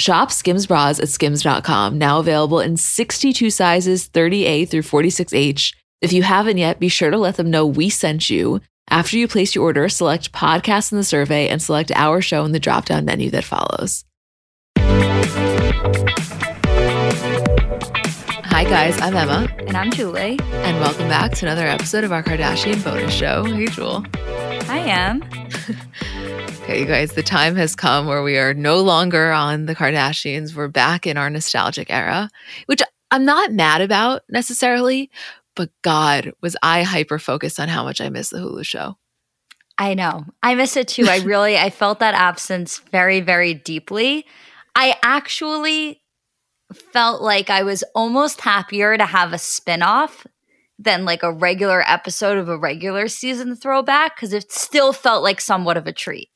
Shop Skims bras at skims.com, now available in 62 sizes, 30A through 46H. If you haven't yet, be sure to let them know we sent you. After you place your order, select podcast in the survey and select our show in the drop down menu that follows. Hi, guys. I'm Emma. And I'm Julie. And welcome back to another episode of our Kardashian bonus show. Hey, Jewel. I am. okay, you guys, the time has come where we are no longer on the Kardashians. We're back in our nostalgic era, which I'm not mad about necessarily, but God, was I hyper focused on how much I miss the Hulu show. I know. I miss it too. I really I felt that absence very very deeply. I actually felt like I was almost happier to have a spin-off than like a regular episode of a regular season throwback cuz it still felt like somewhat of a treat.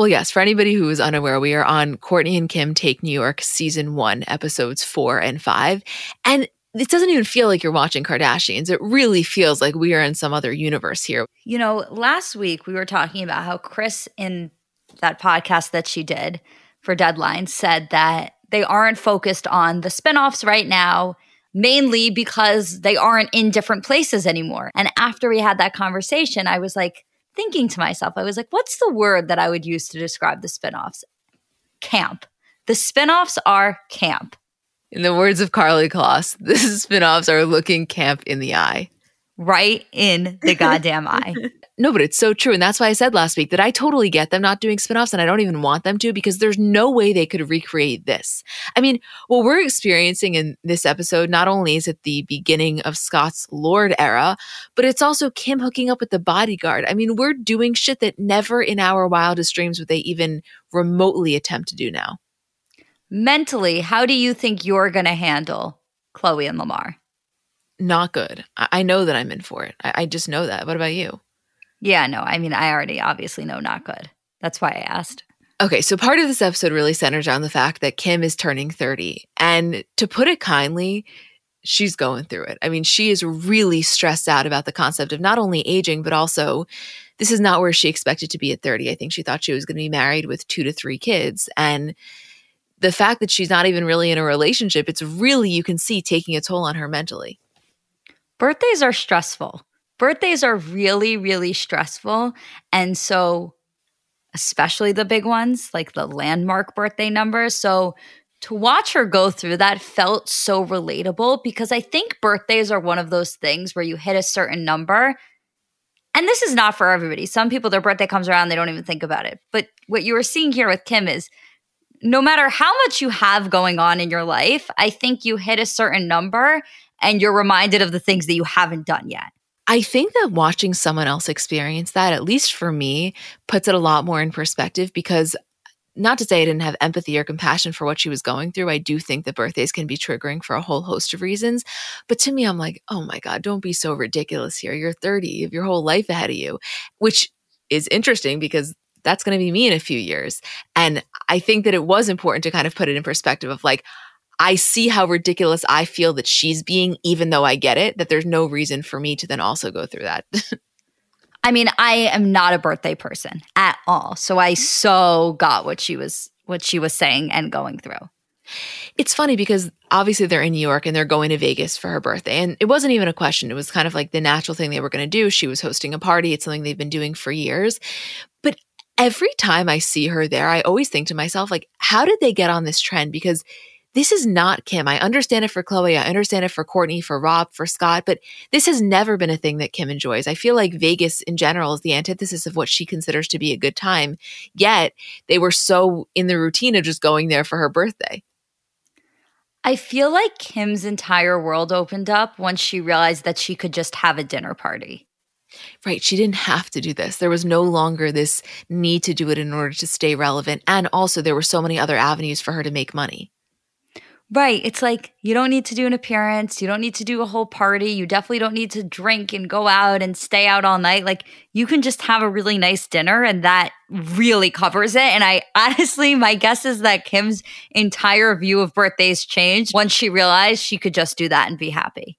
Well, yes, for anybody who is unaware, we are on Kourtney and Kim Take New York season 1 episodes 4 and 5. And it doesn't even feel like you're watching Kardashians. It really feels like we are in some other universe here. You know, last week we were talking about how Kris, in that podcast that she did for Deadline, said that they aren't focused on the spinoffs right now, mainly because they aren't in different places anymore. And after we had that conversation, I was like thinking to myself, I was like, what's the word that I would use to describe the spinoffs? Camp. The spinoffs are camp. In the words of Karlie Kloss, the spinoffs are looking camp in the eye. Right in the goddamn eye. No, but it's so true. And that's why I said last week that I totally get them not doing spinoffs and I don't even want them to because there's no way they could recreate this. I mean, what we're experiencing in this episode, not only is it the beginning of Scott's Lord era, but it's also Kim hooking up with the bodyguard. I mean, we're doing shit that never in our wildest dreams would they even remotely attempt to do now mentally, how do you think you're going to handle Khloé and Lamar? Not good. I know that I'm in for it. I, just know that. What about you? Yeah, no, I mean, I already obviously know not good. That's why I asked. Okay, so part of this episode really centers on the fact that Kim is turning 30. And to put it kindly, she's going through it. I mean, she is really stressed out about the concept of not only aging, but also this is not where she expected to be at 30. I think she thought she was going to be married with two to three kids. And the fact that she's not even really in a relationship, it's really, you can see, taking a toll on her mentally. Birthdays are stressful. Birthdays are really, really stressful. And so, especially the big ones, like the landmark birthday numbers. So, to watch her go through that felt so relatable because I think birthdays are one of those things where you hit a certain number. And this is not for everybody. Some people, their birthday comes around, they don't even think about it. But what you were seeing here with Kim is no matter how much you have going on in your life, I think you hit a certain number and you're reminded of the things that you haven't done yet. I think that watching someone else experience that, at least for me, puts it a lot more in perspective because not to say I didn't have empathy or compassion for what she was going through. I do think that birthdays can be triggering for a whole host of reasons. But to me, I'm like, oh my God, don't be so ridiculous here. You're 30, you have your whole life ahead of you, which is interesting because that's going to be me in a few years. And I think that it was important to kind of put it in perspective of like, I see how ridiculous I feel that she's being, even though I get it, that there's no reason for me to then also go through that. I mean, I am not a birthday person at all. So I mm-hmm. so got what she was what she was saying and going through. It's funny because obviously they're in New York and they're going to Vegas for her birthday. And it wasn't even a question. It was kind of like the natural thing they were going to do. She was hosting a party. It's something they've been doing for years. Every time I see her there, I always think to myself, like, how did they get on this trend? Because this is not Kim. I understand it for Khloé. I understand it for Kourtney, for Rob, for Scott, but this has never been a thing that Kim enjoys. I feel like Vegas in general is the antithesis of what she considers to be a good time. Yet they were so in the routine of just going there for her birthday. I feel like Kim's entire world opened up once she realized that she could just have a dinner party. Right. She didn't have to do this. There was no longer this need to do it in order to stay relevant. And also, there were so many other avenues for her to make money. Right. It's like you don't need to do an appearance. You don't need to do a whole party. You definitely don't need to drink and go out and stay out all night. Like you can just have a really nice dinner and that really covers it. And I honestly, my guess is that Kim's entire view of birthdays changed once she realized she could just do that and be happy.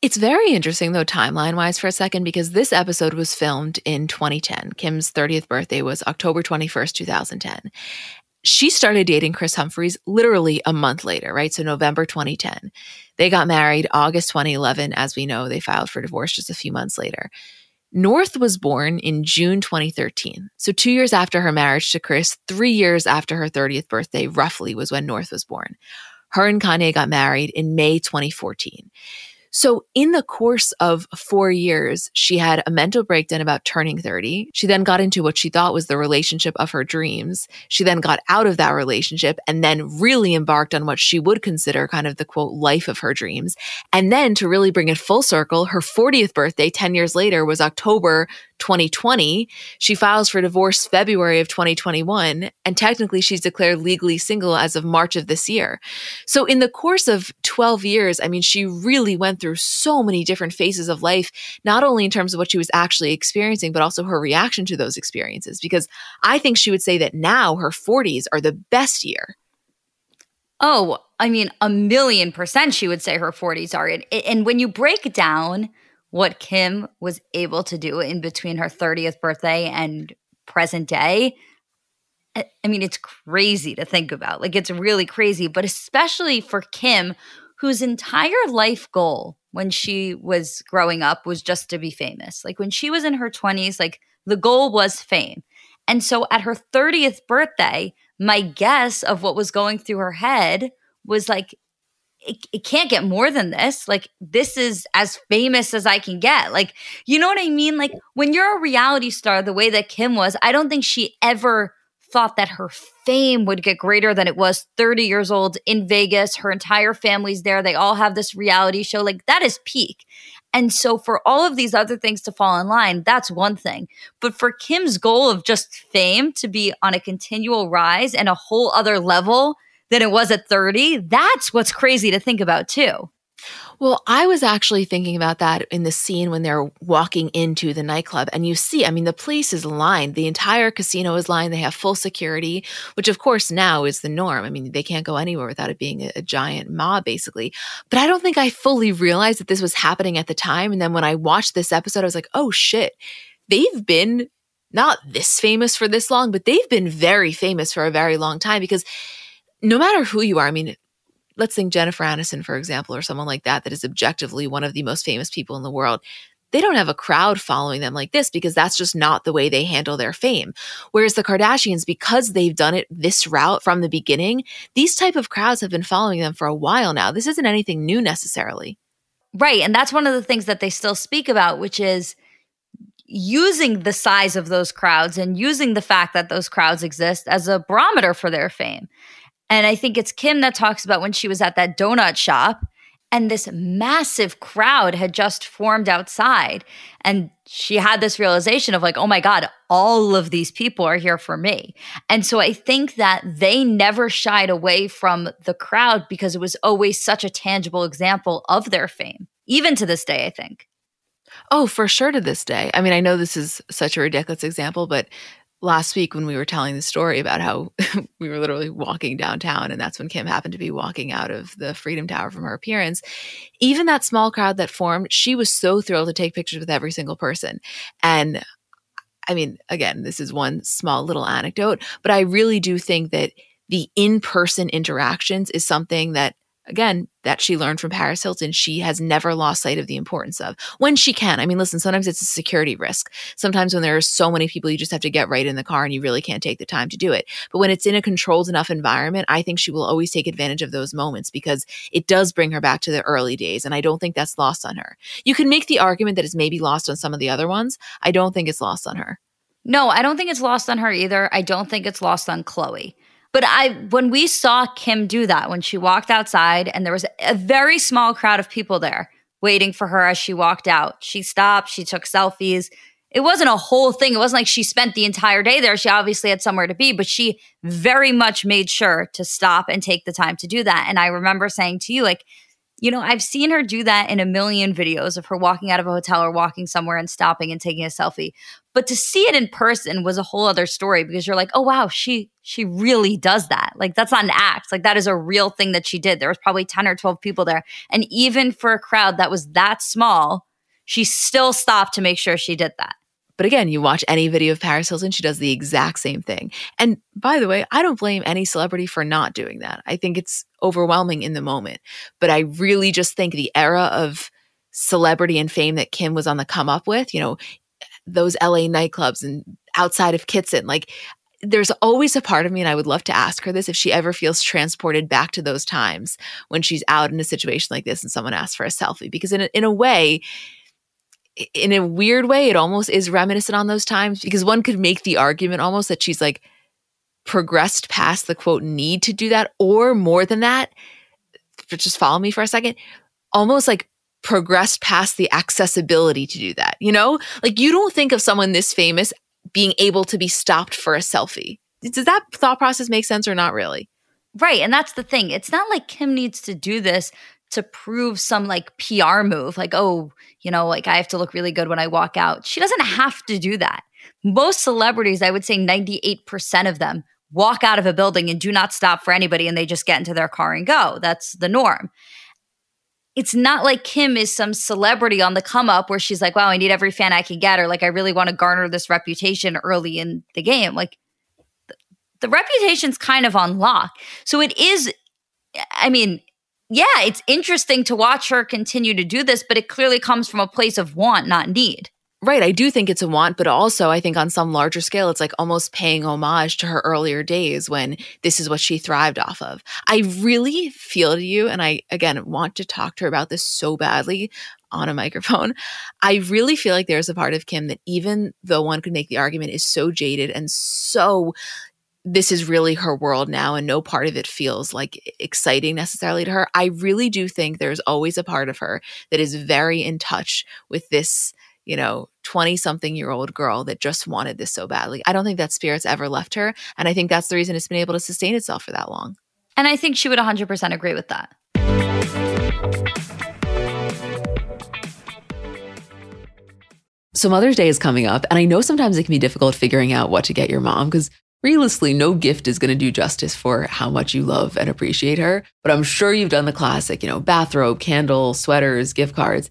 It's very interesting, though, timeline wise, for a second, because this episode was filmed in 2010. Kim's 30th birthday was October 21st, 2010 she started dating Kris Humphries literally a month later, right? So November 2010. They got married August 2011. As we know, they filed for divorce just a few months later. North was born in June 2013. So, two years after her marriage to Kris, three years after her 30th birthday, roughly, was when North was born. Her and Kanye got married in May 2014. So, in the course of four years, she had a mental breakdown about turning 30. She then got into what she thought was the relationship of her dreams. She then got out of that relationship and then really embarked on what she would consider kind of the quote life of her dreams. And then to really bring it full circle, her 40th birthday 10 years later was October 2020. She files for divorce February of 2021, and technically she's declared legally single as of March of this year. So, in the course of 12 years, I mean, she really went through so many different phases of life, not only in terms of what she was actually experiencing, but also her reaction to those experiences. Because I think she would say that now her 40s are the best year. Oh, I mean, a million percent, she would say her 40s are. And, and when you break down, what Kim was able to do in between her 30th birthday and present day. I mean, it's crazy to think about. Like, it's really crazy, but especially for Kim, whose entire life goal when she was growing up was just to be famous. Like, when she was in her 20s, like, the goal was fame. And so at her 30th birthday, my guess of what was going through her head was like, it, it can't get more than this. Like, this is as famous as I can get. Like, you know what I mean? Like, when you're a reality star, the way that Kim was, I don't think she ever thought that her fame would get greater than it was 30 years old in Vegas. Her entire family's there. They all have this reality show. Like, that is peak. And so, for all of these other things to fall in line, that's one thing. But for Kim's goal of just fame to be on a continual rise and a whole other level, than it was at 30. That's what's crazy to think about, too. Well, I was actually thinking about that in the scene when they're walking into the nightclub. And you see, I mean, the place is lined. The entire casino is lined. They have full security, which of course now is the norm. I mean, they can't go anywhere without it being a, a giant mob, basically. But I don't think I fully realized that this was happening at the time. And then when I watched this episode, I was like, oh shit, they've been not this famous for this long, but they've been very famous for a very long time because no matter who you are, I mean, let's think Jennifer Aniston, for example, or someone like that, that is objectively one of the most famous people in the world. They don't have a crowd following them like this because that's just not the way they handle their fame. Whereas the Kardashians, because they've done it this route from the beginning, these type of crowds have been following them for a while now. This isn't anything new necessarily. Right. And that's one of the things that they still speak about, which is using the size of those crowds and using the fact that those crowds exist as a barometer for their fame. And I think it's Kim that talks about when she was at that donut shop and this massive crowd had just formed outside. And she had this realization of like, oh my God, all of these people are here for me. And so I think that they never shied away from the crowd because it was always such a tangible example of their fame, even to this day, I think. Oh, for sure to this day. I mean, I know this is such a ridiculous example, but last week when we were telling the story about how we were literally walking downtown and that's when Kim happened to be walking out of the Freedom Tower from her appearance. Even that small crowd that formed, she was so thrilled to take pictures with every single person. And I mean, again, this is one small little anecdote, but I really do think that the in person interactions is something that again, that she learned from Paris Hilton, she has never lost sight of the importance of when she can. I mean, listen, sometimes it's a security risk. Sometimes when there are so many people, you just have to get right in the car and you really can't take the time to do it. But when it's in a controlled enough environment, I think she will always take advantage of those moments because it does bring her back to the early days. And I don't think that's lost on her. You can make the argument that it's maybe lost on some of the other ones. I don't think it's lost on her. No, I don't think it's lost on her either. I don't think it's lost on Khloé. But I when we saw Kim do that when she walked outside and there was a very small crowd of people there waiting for her as she walked out. She stopped, she took selfies. It wasn't a whole thing. It wasn't like she spent the entire day there. She obviously had somewhere to be, but she very much made sure to stop and take the time to do that. And I remember saying to you like you know, I've seen her do that in a million videos of her walking out of a hotel or walking somewhere and stopping and taking a selfie. But to see it in person was a whole other story because you're like, "Oh wow, she she really does that." Like that's not an act. Like that is a real thing that she did. There was probably 10 or 12 people there. And even for a crowd that was that small, she still stopped to make sure she did that. But again, you watch any video of Paris Hilton, she does the exact same thing. And by the way, I don't blame any celebrity for not doing that. I think it's overwhelming in the moment. But I really just think the era of celebrity and fame that Kim was on the come up with, you know, those LA nightclubs and outside of Kitson, like there's always a part of me, and I would love to ask her this if she ever feels transported back to those times when she's out in a situation like this and someone asks for a selfie. Because in a, in a way, in a weird way, it almost is reminiscent on those times because one could make the argument almost that she's like progressed past the quote need to do that, or more than that, just follow me for a second, almost like progressed past the accessibility to do that. You know, like you don't think of someone this famous being able to be stopped for a selfie. Does that thought process make sense or not really? Right. And that's the thing. It's not like Kim needs to do this to prove some like PR move, like, oh, you know, like I have to look really good when I walk out. She doesn't have to do that. Most celebrities, I would say 98% of them, walk out of a building and do not stop for anybody and they just get into their car and go. That's the norm. It's not like Kim is some celebrity on the come up where she's like, wow, I need every fan I can get, or like, I really want to garner this reputation early in the game. Like, the reputation's kind of on lock. So it is, I mean, yeah, it's interesting to watch her continue to do this, but it clearly comes from a place of want, not need. Right. I do think it's a want, but also I think on some larger scale, it's like almost paying homage to her earlier days when this is what she thrived off of. I really feel to you, and I, again, want to talk to her about this so badly on a microphone. I really feel like there's a part of Kim that even though one could make the argument is so jaded and so this is really her world now and no part of it feels like exciting necessarily to her. I really do think there's always a part of her that is very in touch with this, you know, 20 something year old girl that just wanted this so badly. I don't think that spirit's ever left her. And I think that's the reason it's been able to sustain itself for that long. And I think she would 100% agree with that. So Mother's Day is coming up, and I know sometimes it can be difficult figuring out what to get your mom because realistically, no gift is going to do justice for how much you love and appreciate her. But I'm sure you've done the classic, you know, bathrobe, candle, sweaters, gift cards.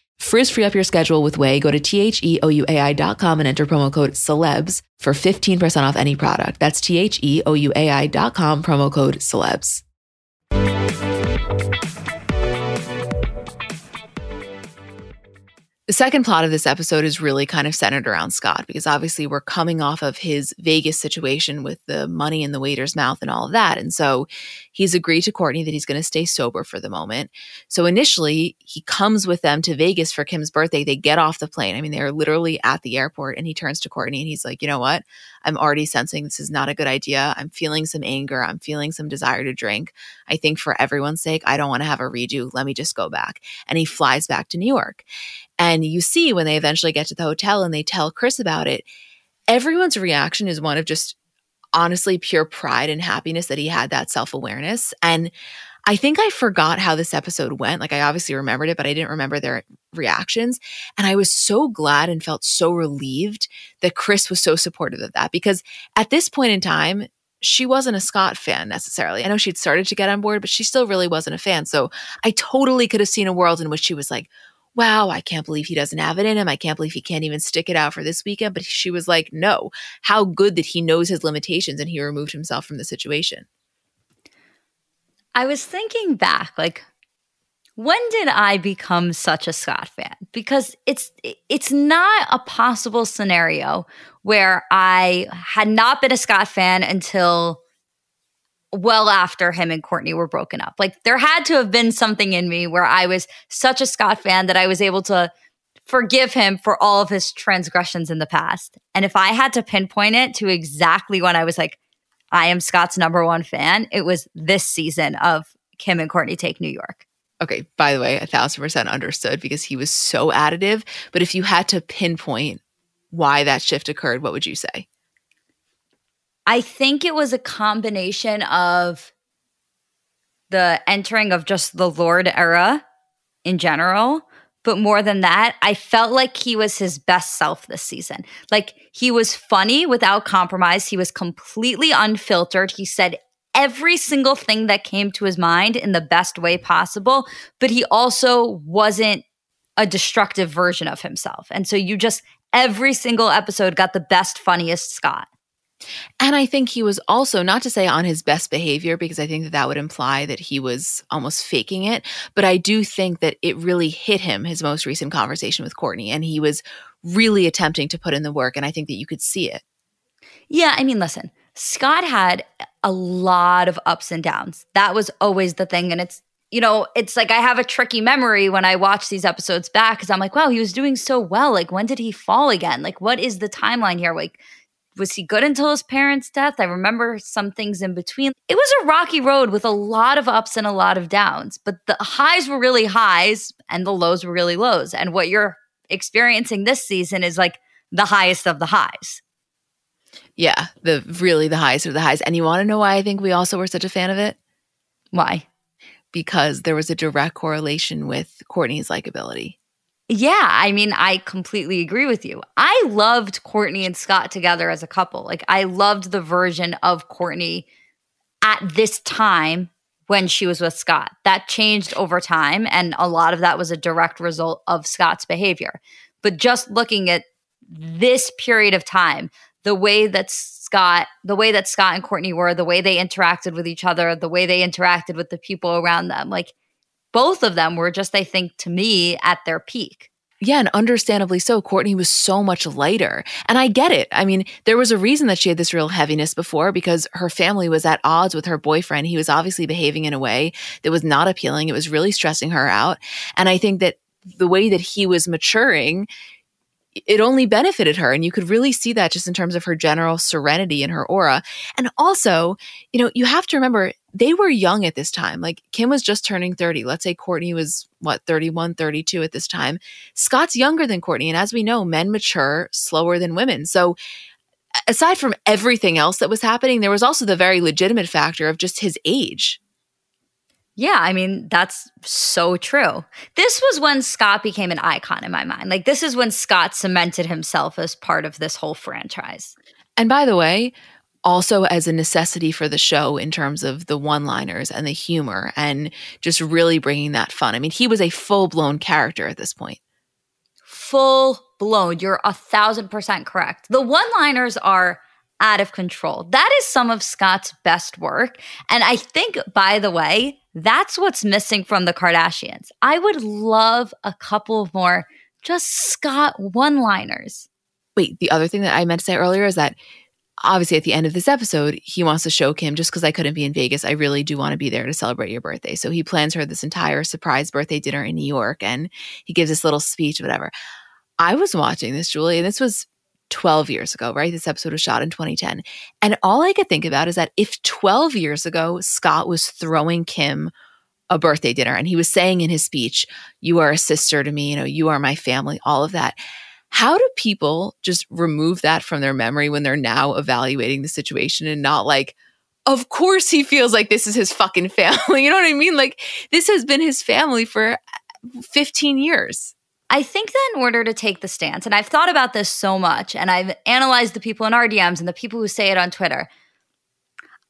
Frizz free up your schedule with Ouai. Go to T-H-E-O-U-A-I.com and enter promo code celebs for 15% off any product. That's T-H-E-O-U-A-I.com, promo code celebs. The second plot of this episode is really kind of centered around Scott because obviously we're coming off of his Vegas situation with the money in the waiter's mouth and all of that. And so he's agreed to Kourtney that he's going to stay sober for the moment. So initially, he comes with them to Vegas for Kim's birthday. They get off the plane. I mean, they're literally at the airport and he turns to Kourtney and he's like, you know what? I'm already sensing this is not a good idea. I'm feeling some anger. I'm feeling some desire to drink. I think for everyone's sake, I don't want to have a redo. Let me just go back. And he flies back to New York. And you see when they eventually get to the hotel and they tell Kris about it, everyone's reaction is one of just honestly pure pride and happiness that he had that self awareness. And I think I forgot how this episode went. Like, I obviously remembered it, but I didn't remember their reactions. And I was so glad and felt so relieved that Kris was so supportive of that because at this point in time, she wasn't a Scott fan necessarily. I know she'd started to get on board, but she still really wasn't a fan. So I totally could have seen a world in which she was like, wow, I can't believe he doesn't have it in him. I can't believe he can't even stick it out for this weekend. But she was like, no, how good that he knows his limitations and he removed himself from the situation. I was thinking back, like, when did I become such a Scott fan? Because it's it's not a possible scenario where I had not been a Scott fan until well after him and Kourtney were broken up. Like there had to have been something in me where I was such a Scott fan that I was able to forgive him for all of his transgressions in the past. And if I had to pinpoint it to exactly when I was like, I am Scott's number one fan, it was this season of Kim and Kourtney Take New York. Okay, by the way, a thousand percent understood because he was so additive. But if you had to pinpoint why that shift occurred, what would you say? I think it was a combination of the entering of just the Lord era in general. But more than that, I felt like he was his best self this season. Like he was funny without compromise. He was completely unfiltered. He said every single thing that came to his mind in the best way possible, but he also wasn't a destructive version of himself. And so you just, every single episode got the best, funniest Scott. And I think he was also, not to say on his best behavior, because I think that that would imply that he was almost faking it. But I do think that it really hit him, his most recent conversation with Kourtney, and he was really attempting to put in the work. And I think that you could see it. Yeah. I mean, listen, Scott had a lot of ups and downs. That was always the thing. And it's, you know, it's like I have a tricky memory when I watch these episodes back because I'm like, wow, he was doing so well. Like, when did he fall again? Like, what is the timeline here? Like, was he good until his parents' death? I remember some things in between. It was a rocky road with a lot of ups and a lot of downs, but the highs were really highs and the lows were really lows. And what you're experiencing this season is like the highest of the highs. Yeah, the really the highest of the highs. And you want to know why I think we also were such a fan of it? Why? Because there was a direct correlation with Kourtney's likability. Yeah, I mean, I completely agree with you. I loved Kourtney and Scott together as a couple. Like, I loved the version of Kourtney at this time when she was with Scott. That changed over time, and a lot of that was a direct result of Scott's behavior. But just looking at this period of time, the way that Scott, the way that Scott and Kourtney were, the way they interacted with each other, the way they interacted with the people around them, like both of them were just, I think, to me, at their peak. Yeah, and understandably so. Kourtney was so much lighter. And I get it. I mean, there was a reason that she had this real heaviness before because her family was at odds with her boyfriend. He was obviously behaving in a way that was not appealing. It was really stressing her out. And I think that the way that he was maturing, it only benefited her. And you could really see that just in terms of her general serenity and her aura. And also, you know, you have to remember they were young at this time. Like Kim was just turning 30. Let's say Kourtney was what, 31, 32 at this time. Scott's younger than Kourtney. And as we know, men mature slower than women. So aside from everything else that was happening, there was also the very legitimate factor of just his age. Yeah, I mean, that's so true. This was when Scott became an icon in my mind. Like, this is when Scott cemented himself as part of this whole franchise. And by the way, also as a necessity for the show in terms of the one liners and the humor and just really bringing that fun. I mean, he was a full blown character at this point. Full blown. You're a thousand percent correct. The one liners are out of control. That is some of Scott's best work. And I think, by the way, that's what's missing from the Kardashians. I would love a couple more just Scott one liners. Wait, the other thing that I meant to say earlier is that obviously at the end of this episode, he wants to show Kim just because I couldn't be in Vegas. I really do want to be there to celebrate your birthday. So he plans her this entire surprise birthday dinner in New York and he gives this little speech, whatever. I was watching this, Julie, and this was 12 years ago, right? This episode was shot in 2010. And all I could think about is that if 12 years ago, Scott was throwing Kim a birthday dinner and he was saying in his speech, You are a sister to me, you know, you are my family, all of that. How do people just remove that from their memory when they're now evaluating the situation and not like, of course he feels like this is his fucking family. You know what I mean? Like this has been his family for uh, 15 years. I think that in order to take the stance, and I've thought about this so much, and I've analyzed the people in our DMs and the people who say it on Twitter.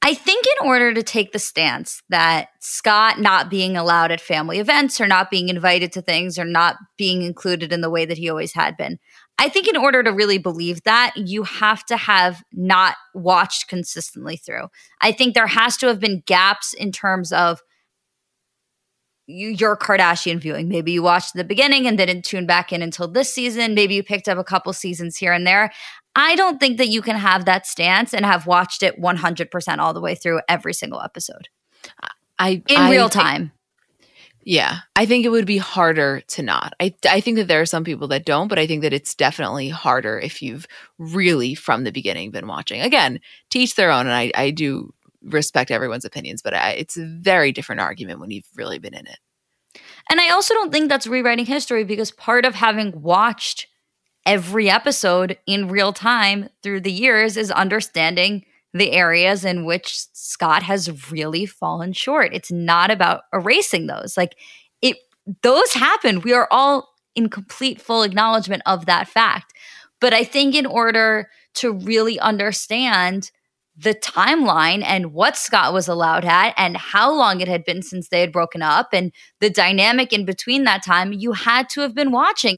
I think in order to take the stance that Scott not being allowed at family events or not being invited to things or not being included in the way that he always had been, I think in order to really believe that, you have to have not watched consistently through. I think there has to have been gaps in terms of you, your Kardashian viewing. Maybe you watched the beginning and didn't tune back in until this season. Maybe you picked up a couple seasons here and there. I don't think that you can have that stance and have watched it 100% all the way through every single episode. I in I real think, time. Yeah, I think it would be harder to not. I I think that there are some people that don't, but I think that it's definitely harder if you've really from the beginning been watching. Again, teach their own, and I I do respect everyone's opinions, but I, it's a very different argument when you've really been in it. And I also don't think that's rewriting history because part of having watched every episode in real time through the years is understanding the areas in which Scott has really fallen short. It's not about erasing those. Like it those happened. We are all in complete full acknowledgement of that fact. But I think in order to really understand the timeline and what Scott was allowed at and how long it had been since they had broken up and the dynamic in between that time, you had to have been watching.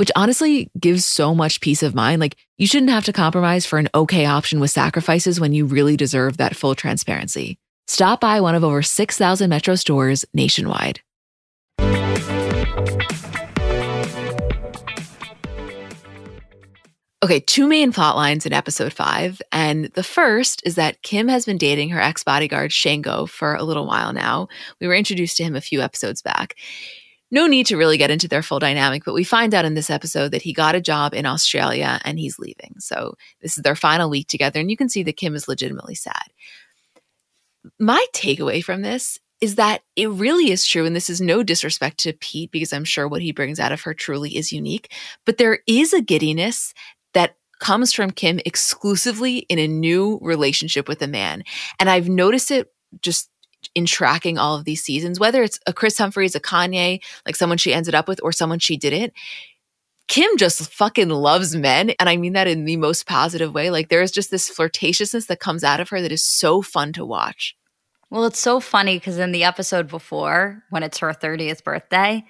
which honestly gives so much peace of mind. Like, you shouldn't have to compromise for an okay option with sacrifices when you really deserve that full transparency. Stop by one of over 6,000 Metro stores nationwide. Okay, two main plot lines in episode five. And the first is that Kim has been dating her ex bodyguard, Shengo, for a little while now. We were introduced to him a few episodes back. No need to really get into their full dynamic, but we find out in this episode that he got a job in Australia and he's leaving. So this is their final week together, and you can see that Kim is legitimately sad. My takeaway from this is that it really is true. And this is no disrespect to Pete, because I'm sure what he brings out of her truly is unique. But there is a giddiness that comes from Kim exclusively in a new relationship with a man. And I've noticed it just in tracking all of these seasons, whether it's a Kris Humphries, a Kanye, like someone she ended up with, or someone she didn't. Kim just fucking loves men. And I mean that in the most positive way. Like there is just this flirtatiousness that comes out of her that is so fun to watch. Well, it's so funny because in the episode before, when it's her 30th birthday,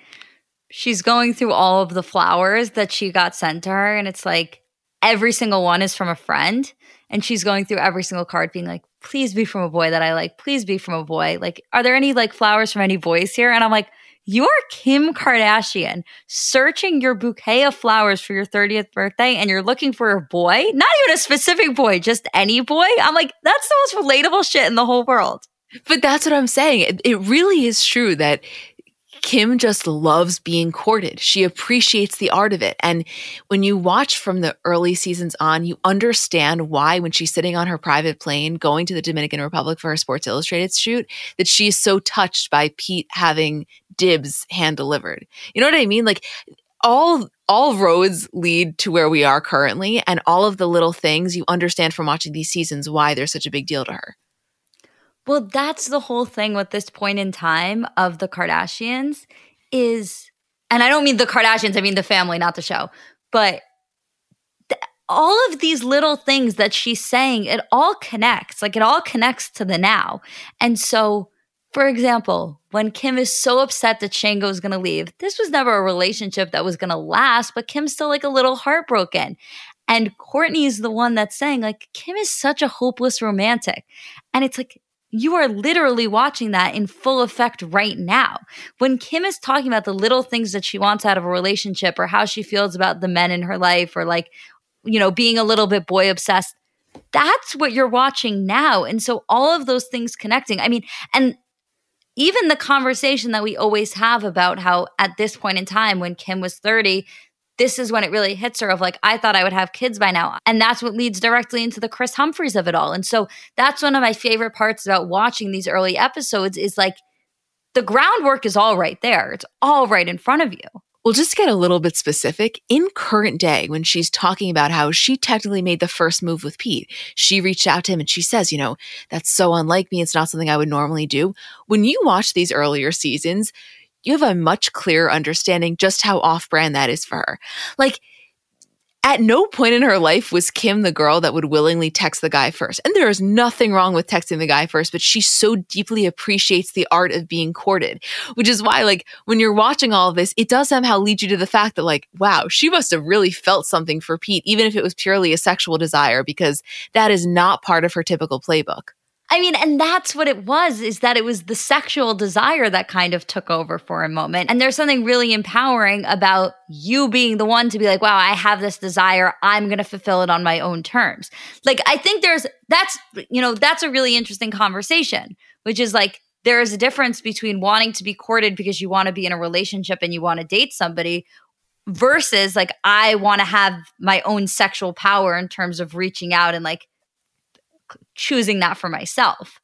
she's going through all of the flowers that she got sent to her. And it's like, every single one is from a friend and she's going through every single card being like please be from a boy that i like please be from a boy like are there any like flowers from any boys here and i'm like you're Kim Kardashian searching your bouquet of flowers for your 30th birthday and you're looking for a boy, not even a specific boy, just any boy. I'm like, that's the most relatable shit in the whole world. But that's what I'm saying. It, it really is true that Kim just loves being courted. She appreciates the art of it. And when you watch from the early seasons on, you understand why, when she's sitting on her private plane going to the Dominican Republic for her Sports Illustrated shoot, that she's so touched by Pete having dibs hand delivered. You know what I mean? Like, all all roads lead to where we are currently and all of the little things you understand from watching these seasons why they're such a big deal to her well, that's the whole thing with this point in time of the Kardashians is, and I don't mean the Kardashians, I mean the family, not the show, but th- all of these little things that she's saying, it all connects. Like it all connects to the now. And so, for example, when Kim is so upset that Shengo is going to leave, this was never a relationship that was going to last, but Kim's still like a little heartbroken. And Kourtney is the one that's saying, like, Kim is such a hopeless romantic. And it's like, you are literally watching that in full effect right now. When Kim is talking about the little things that she wants out of a relationship or how she feels about the men in her life or like, you know, being a little bit boy obsessed, that's what you're watching now. And so all of those things connecting. I mean, and even the conversation that we always have about how at this point in time when Kim was 30, this is when it really hits her of like, I thought I would have kids by now. And that's what leads directly into the Kris Humphries of it all. And so that's one of my favorite parts about watching these early episodes is like the groundwork is all right there. It's all right in front of you. Well, just get a little bit specific, in current day, when she's talking about how she technically made the first move with Pete, she reached out to him and she says, you know, that's so unlike me. It's not something I would normally do. When you watch these earlier seasons, you have a much clearer understanding just how off brand that is for her. Like, at no point in her life was Kim the girl that would willingly text the guy first. And there is nothing wrong with texting the guy first, but she so deeply appreciates the art of being courted, which is why, like, when you're watching all of this, it does somehow lead you to the fact that, like, wow, she must have really felt something for Pete, even if it was purely a sexual desire, because that is not part of her typical playbook. I mean, and that's what it was is that it was the sexual desire that kind of took over for a moment. And there's something really empowering about you being the one to be like, wow, I have this desire. I'm going to fulfill it on my own terms. Like, I think there's that's, you know, that's a really interesting conversation, which is like, there is a difference between wanting to be courted because you want to be in a relationship and you want to date somebody versus like I want to have my own sexual power in terms of reaching out and like choosing that for myself.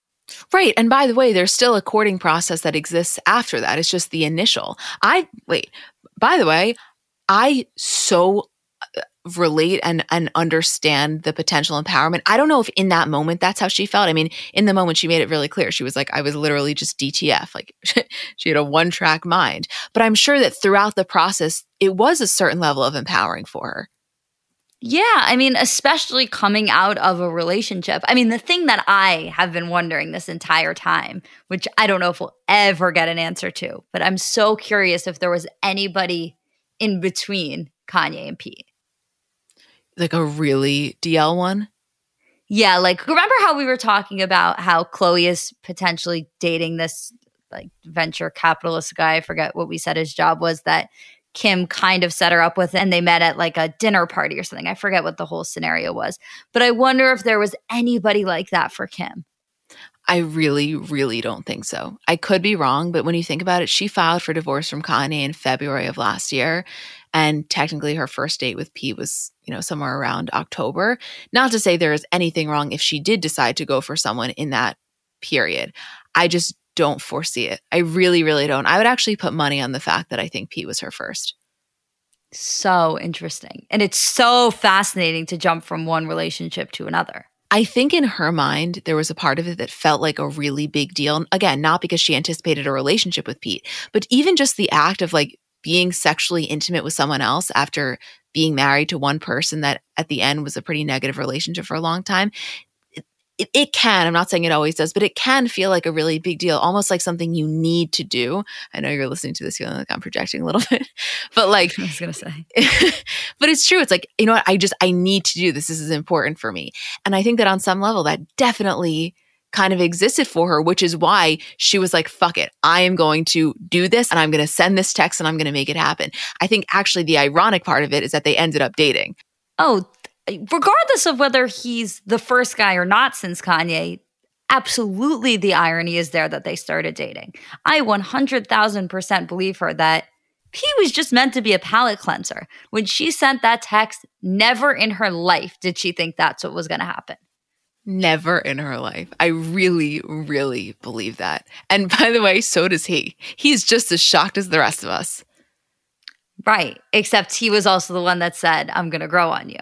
Right. And by the way, there's still a courting process that exists after that. It's just the initial. I wait. By the way, I so uh, relate and and understand the potential empowerment. I don't know if in that moment that's how she felt. I mean, in the moment she made it really clear. She was like I was literally just DTF. Like she had a one-track mind. But I'm sure that throughout the process it was a certain level of empowering for her. Yeah, I mean, especially coming out of a relationship. I mean, the thing that I have been wondering this entire time, which I don't know if we'll ever get an answer to, but I'm so curious if there was anybody in between Kanye and Pete. Like a really DL one? Yeah, like remember how we were talking about how Khloé is potentially dating this like venture capitalist guy? I forget what we said his job was that Kim kind of set her up with, and they met at like a dinner party or something. I forget what the whole scenario was, but I wonder if there was anybody like that for Kim. I really, really don't think so. I could be wrong, but when you think about it, she filed for divorce from Kanye in February of last year. And technically, her first date with Pete was, you know, somewhere around October. Not to say there is anything wrong if she did decide to go for someone in that period. I just don't foresee it. I really, really don't. I would actually put money on the fact that I think Pete was her first. So interesting. And it's so fascinating to jump from one relationship to another. I think in her mind, there was a part of it that felt like a really big deal. Again, not because she anticipated a relationship with Pete, but even just the act of like being sexually intimate with someone else after being married to one person that at the end was a pretty negative relationship for a long time it, it can, I'm not saying it always does, but it can feel like a really big deal, almost like something you need to do. I know you're listening to this feeling like I'm projecting a little bit, but like, I was going to say, but it's true. It's like, you know what? I just, I need to do this. This is important for me. And I think that on some level, that definitely kind of existed for her, which is why she was like, fuck it. I am going to do this and I'm going to send this text and I'm going to make it happen. I think actually the ironic part of it is that they ended up dating. Oh, regardless of whether he's the first guy or not since Kanye, absolutely the irony is there that they started dating. I 100,000% believe her that he was just meant to be a palate cleanser. When she sent that text, never in her life did she think that's what was going to happen. Never in her life. I really, really believe that. And by the way, so does he. He's just as shocked as the rest of us. Right. Except he was also the one that said, I'm going to grow on you.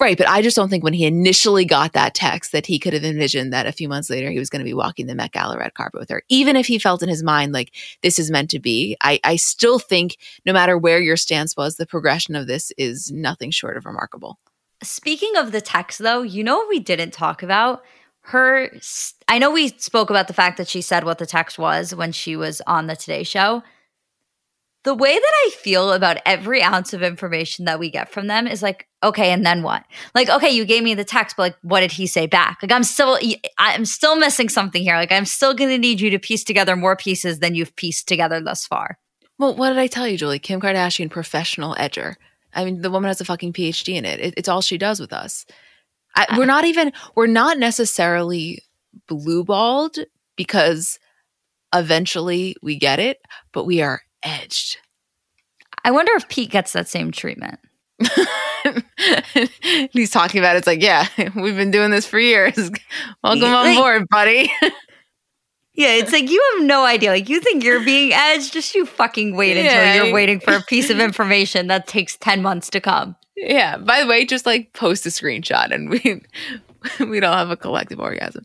Right. But I just don't think when he initially got that text that he could have envisioned that a few months later he was going to be walking the Met Gala red carpet with her. Even if he felt in his mind like this is meant to be, I, I still think no matter where your stance was, the progression of this is nothing short of remarkable. Speaking of the text, though, you know we didn't talk about? Her, I know we spoke about the fact that she said what the text was when she was on the Today Show the way that I feel about every ounce of information that we get from them is like, okay, and then what? Like, okay, you gave me the text, but like, what did he say back? Like, I'm still, I'm still missing something here. Like, I'm still going to need you to piece together more pieces than you've pieced together thus far. Well, what did I tell you, Julie? Kim Kardashian, professional edger. I mean, the woman has a fucking PhD in it. it it's all she does with us. I, we're not even, we're not necessarily blue balled because eventually we get it, but we are edged. I wonder if Pete gets that same treatment. He's talking about it. it's like, yeah, we've been doing this for years. Welcome on board, buddy. yeah, it's like you have no idea. Like you think you're being edged, just you fucking wait yeah. until you're waiting for a piece of information that takes 10 months to come. Yeah. By the way, just like post a screenshot and we we don't have a collective orgasm.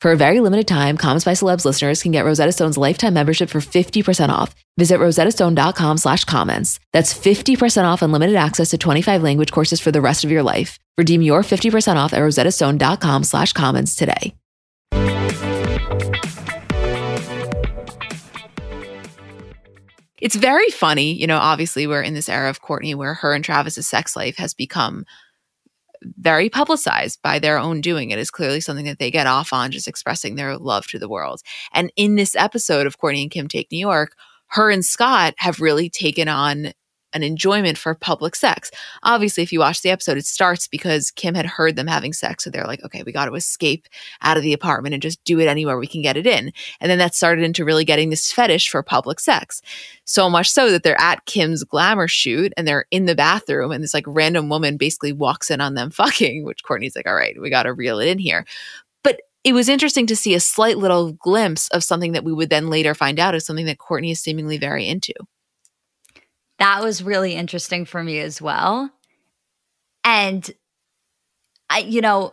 For a very limited time, Comments by Celebs listeners can get Rosetta Stone's lifetime membership for 50% off. Visit rosettastone.com slash comments. That's 50% off unlimited access to 25 language courses for the rest of your life. Redeem your 50% off at rosettastone.com slash comments today. It's very funny, you know, obviously we're in this era of Kourtney where her and Travis's sex life has become very publicized by their own doing. It is clearly something that they get off on, just expressing their love to the world. And in this episode of Kourtney and Kim Take New York, her and Scott have really taken on an enjoyment for public sex. Obviously, if you watch the episode, it starts because Kim had heard them having sex. So they're like, okay, we got to escape out of the apartment and just do it anywhere we can get it in. And then that started into really getting this fetish for public sex. So much so that they're at Kim's glamour shoot and they're in the bathroom and this like random woman basically walks in on them fucking, which Kourtney's like, all right, we got to reel it in here. But it was interesting to see a slight little glimpse of something that we would then later find out is something that Kourtney is seemingly very into that was really interesting for me as well. And I, you know,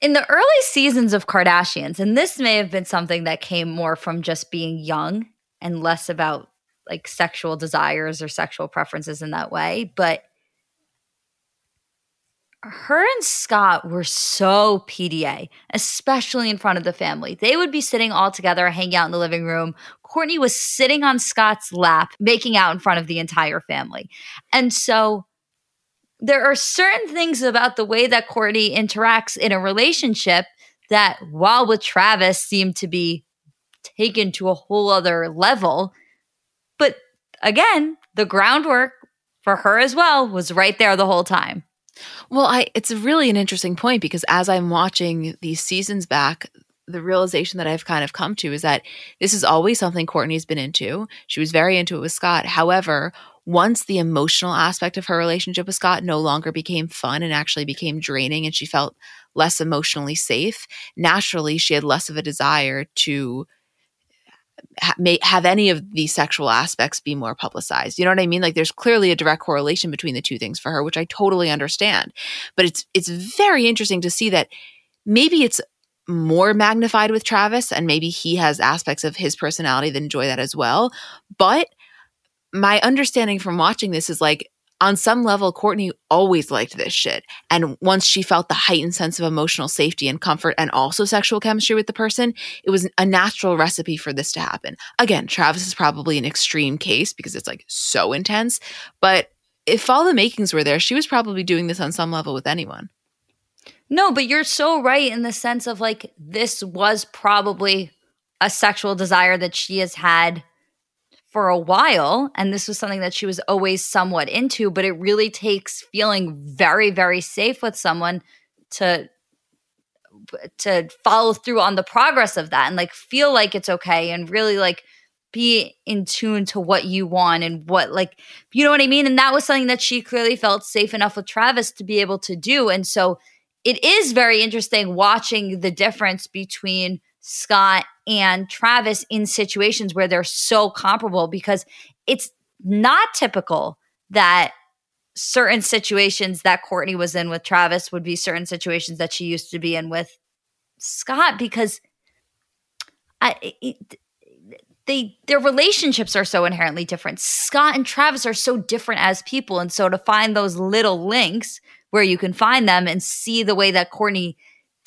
in the early seasons of Kardashians, and this may have been something that came more from just being young and less about like sexual desires or sexual preferences in that way, but her and Scott were so PDA, especially in front of the family. They would be sitting all together, hanging out in the living room. Kourtney was sitting on Scott's lap, making out in front of the entire family. And so there are certain things about the way that Kourtney interacts in a relationship that, while with Travis, seem to be taken to a whole other level. But again, the groundwork for her as well was right there the whole time. Well, I it's really an interesting point because as I'm watching these seasons back, the realization that I've kind of come to is that this is always something Kourtney's been into. She was very into it with Scott. However, once the emotional aspect of her relationship with Scott no longer became fun and actually became draining and she felt less emotionally safe, naturally she had less of a desire to ha- may, have any of these sexual aspects be more publicized. You know what I mean? Like there's clearly a direct correlation between the two things for her, which I totally understand. But it's it's very interesting to see that maybe it's more magnified with Travis and maybe he has aspects of his personality that enjoy that as well. But my understanding from watching this is like on some level, Kourtney always liked this shit. And once she felt the heightened sense of emotional safety and comfort and also sexual chemistry with the person, it was a natural recipe for this to happen. Again, Travis is probably an extreme case because it's like so intense. But if all the makings were there, she was probably doing this on some level with anyone. No, but you're so right in the sense of like this was probably a sexual desire that she has had for a while and this was something that she was always somewhat into but it really takes feeling very very safe with someone to to follow through on the progress of that and like feel like it's okay and really like be in tune to what you want and what like you know what I mean? And that was something that she clearly felt safe enough with Travis to be able to do. And so it is very interesting watching the difference between Scott and Travis in situations where they're so comparable because it's not typical that certain situations that Kourtney was in with Travis would be certain situations that she used to be in with Scott because I it, they their relationships are so inherently different. Scott and Travis are so different as people and so to find those little links where you can find them and see the way that Kourtney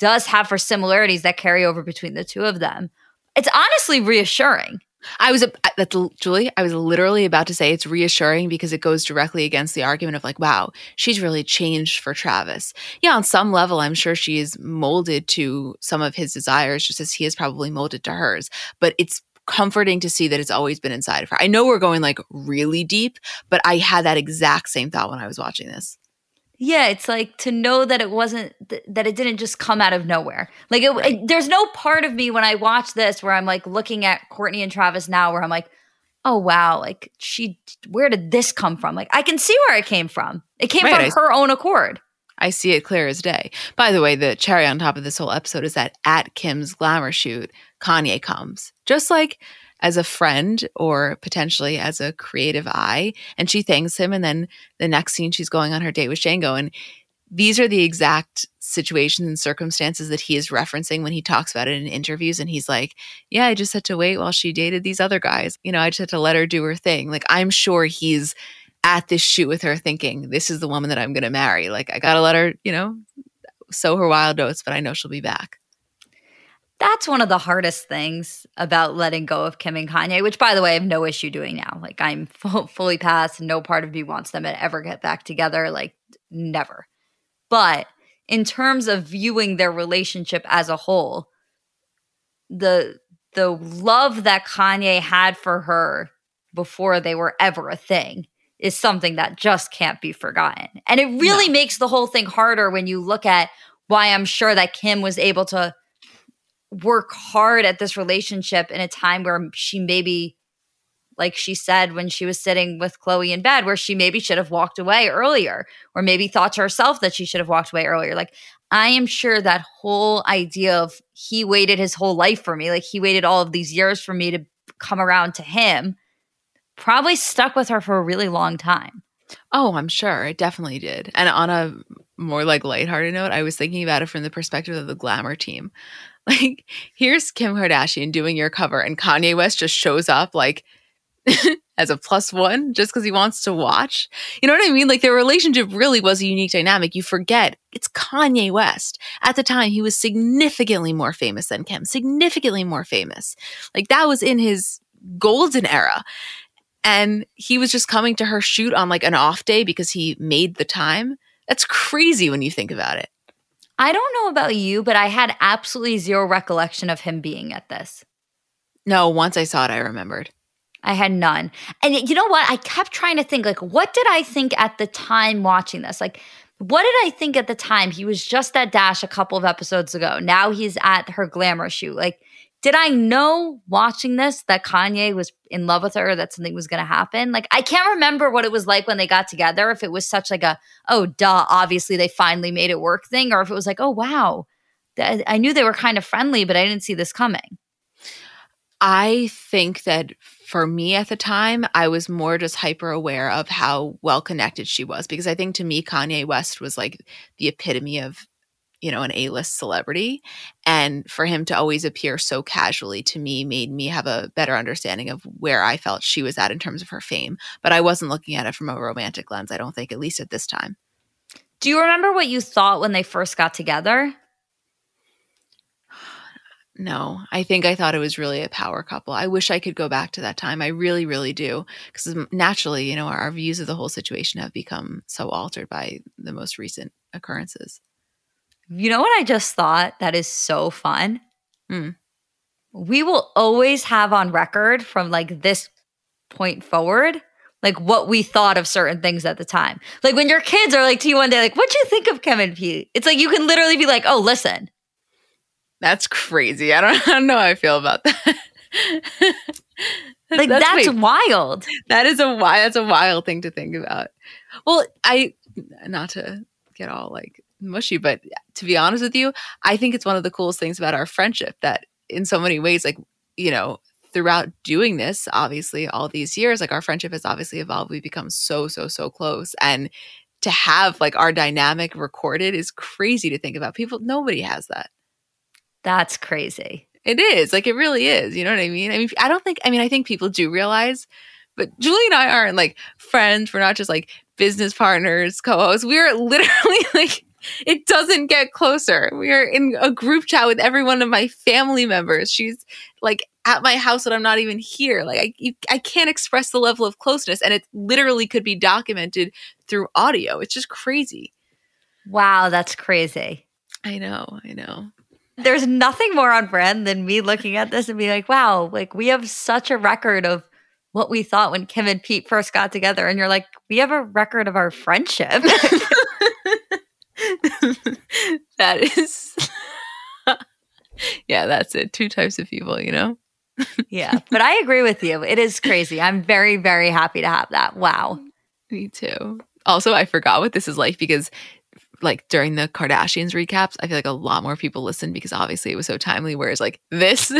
does have for similarities that carry over between the two of them. It's honestly reassuring. I was that's Julie. I was literally about to say it's reassuring because it goes directly against the argument of like, wow, she's really changed for Travis. Yeah, on some level, I'm sure she is molded to some of his desires, just as he is probably molded to hers. But it's comforting to see that it's always been inside of her. I know we're going like really deep, but I had that exact same thought when I was watching this. Yeah, it's like to know that it wasn't th- that it didn't just come out of nowhere. Like it, right. it, there's no part of me when I watch this where I'm like looking at Kourtney and Travis now where I'm like, "Oh wow, like she where did this come from?" Like I can see where it came from. It came right, from her own accord. I see it clear as day. By the way, the cherry on top of this whole episode is that at Kim's glamour shoot, Kanye comes. Just like as a friend or potentially as a creative eye. And she thanks him. And then the next scene, she's going on her date with Shengo. And these are the exact situations and circumstances that he is referencing when he talks about it in interviews. And he's like, Yeah, I just had to wait while she dated these other guys. You know, I just had to let her do her thing. Like, I'm sure he's at this shoot with her thinking, This is the woman that I'm going to marry. Like, I got to let her, you know, sow her wild oats, but I know she'll be back that's one of the hardest things about letting go of Kim and Kanye, which, by the way, I have no issue doing now. Like, I'm full, fully past. No part of me wants them to ever get back together. Like, never. But in terms of viewing their relationship as a whole, the the love that Kanye had for her before they were ever a thing is something that just can't be forgotten. And it really no. makes the whole thing harder when you look at why I'm sure that Kim was able to work hard at this relationship in a time where she maybe like she said when she was sitting with Khloé in bed, where she maybe should have walked away earlier, or maybe thought to herself that she should have walked away earlier. Like, I am sure that whole idea of he waited his whole life for me, like he waited all of these years for me to come around to him, probably stuck with her for a really long time. Oh, I'm sure it definitely did. And on a more like lighthearted note, I was thinking about it from the perspective of the glamour team. Like, here's Kim Kardashian doing your cover, and Kanye West just shows up like as a plus one just because he wants to watch. You know what I mean? Like, their relationship really was a unique dynamic. You forget it's Kanye West. At the time, he was significantly more famous than Kim, significantly more famous. Like, that was in his golden era. And he was just coming to her shoot on like an off day because he made the time. That's crazy when you think about it. I don't know about you, but I had absolutely zero recollection of him being at this. No, once I saw it, I remembered. I had none. And you know what? I kept trying to think, like, what did I think at the time watching this? Like, what did I think at the time? He was just at Dash a couple of episodes ago. Now he's at her glamour shoot. Like, did I know watching this that Kanye was in love with her, that something was going to happen? Like, I can't remember what it was like when they got together. If it was such like a, oh, duh, obviously they finally made it work thing, or if it was like, oh, wow, I knew they were kind of friendly, but I didn't see this coming. I think that for me at the time, I was more just hyper aware of how well connected she was because I think to me, Kanye West was like the epitome of you know, an A list celebrity. And for him to always appear so casually to me made me have a better understanding of where I felt she was at in terms of her fame. But I wasn't looking at it from a romantic lens, I don't think, at least at this time. Do you remember what you thought when they first got together? No, I think I thought it was really a power couple. I wish I could go back to that time. I really, really do. Because naturally, you know, our, our views of the whole situation have become so altered by the most recent occurrences. You know what I just thought that is so fun? Mm. We will always have on record from like this point forward, like what we thought of certain things at the time. Like when your kids are like to you one day, like, what'd you think of Kevin P? It's like you can literally be like, oh, listen. That's crazy. I don't, I don't know how I feel about that. Like that's, that's wild. That is a wild. That's a wild thing to think about. Well, I not to get all like mushy, but to be honest with you, I think it's one of the coolest things about our friendship that in so many ways, like you know, throughout doing this, obviously all these years, like our friendship has obviously evolved. We've become so so so close, and to have like our dynamic recorded is crazy to think about. People, nobody has that. That's crazy. It is. Like it really is. You know what I mean? I mean, I don't think, I mean, I think people do realize, but Julie and I aren't like friends. We're not just like business partners, co hosts. We're literally like, it doesn't get closer. We are in a group chat with every one of my family members. She's like at my house when I'm not even here. Like I, you, I can't express the level of closeness, and it literally could be documented through audio. It's just crazy. Wow, that's crazy. I know, I know there's nothing more on brand than me looking at this and be like, wow, like we have such a record of what we thought when Kim and Pete first got together. And you're like, we have a record of our friendship. that is, yeah, that's it. Two types of people, you know? yeah, but I agree with you. It is crazy. I'm very, very happy to have that. Wow. Me too. Also, I forgot what this is like because like during the Kardashians recaps, I feel like a lot more people listen because obviously it was so timely. Whereas like this,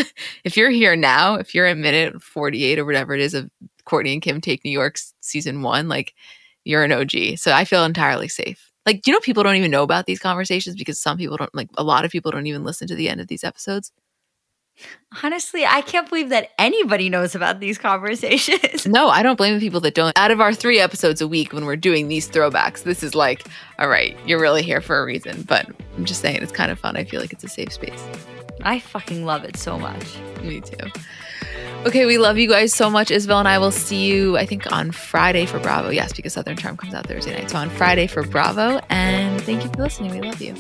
if you're here now, if you're a minute 48 or whatever it is of Kourtney and Kim take New York season one, like you're an OG. So I feel entirely safe. Like, you know, people don't even know about these conversations because some people don't like a lot of people don't even listen to the end of these episodes. Honestly, I can't believe that anybody knows about these conversations. No, I don't blame the people that don't. Out of our three episodes a week when we're doing these throwbacks, this is like, all right, you're really here for a reason. But I'm just saying, it's kind of fun. I feel like it's a safe space. I fucking love it so much. Me too. Okay, we love you guys so much. Isabel and I will see you, I think, on Friday for Bravo. Yes, because Southern Charm comes out Thursday night. So on Friday for Bravo. And thank you for listening. We love you.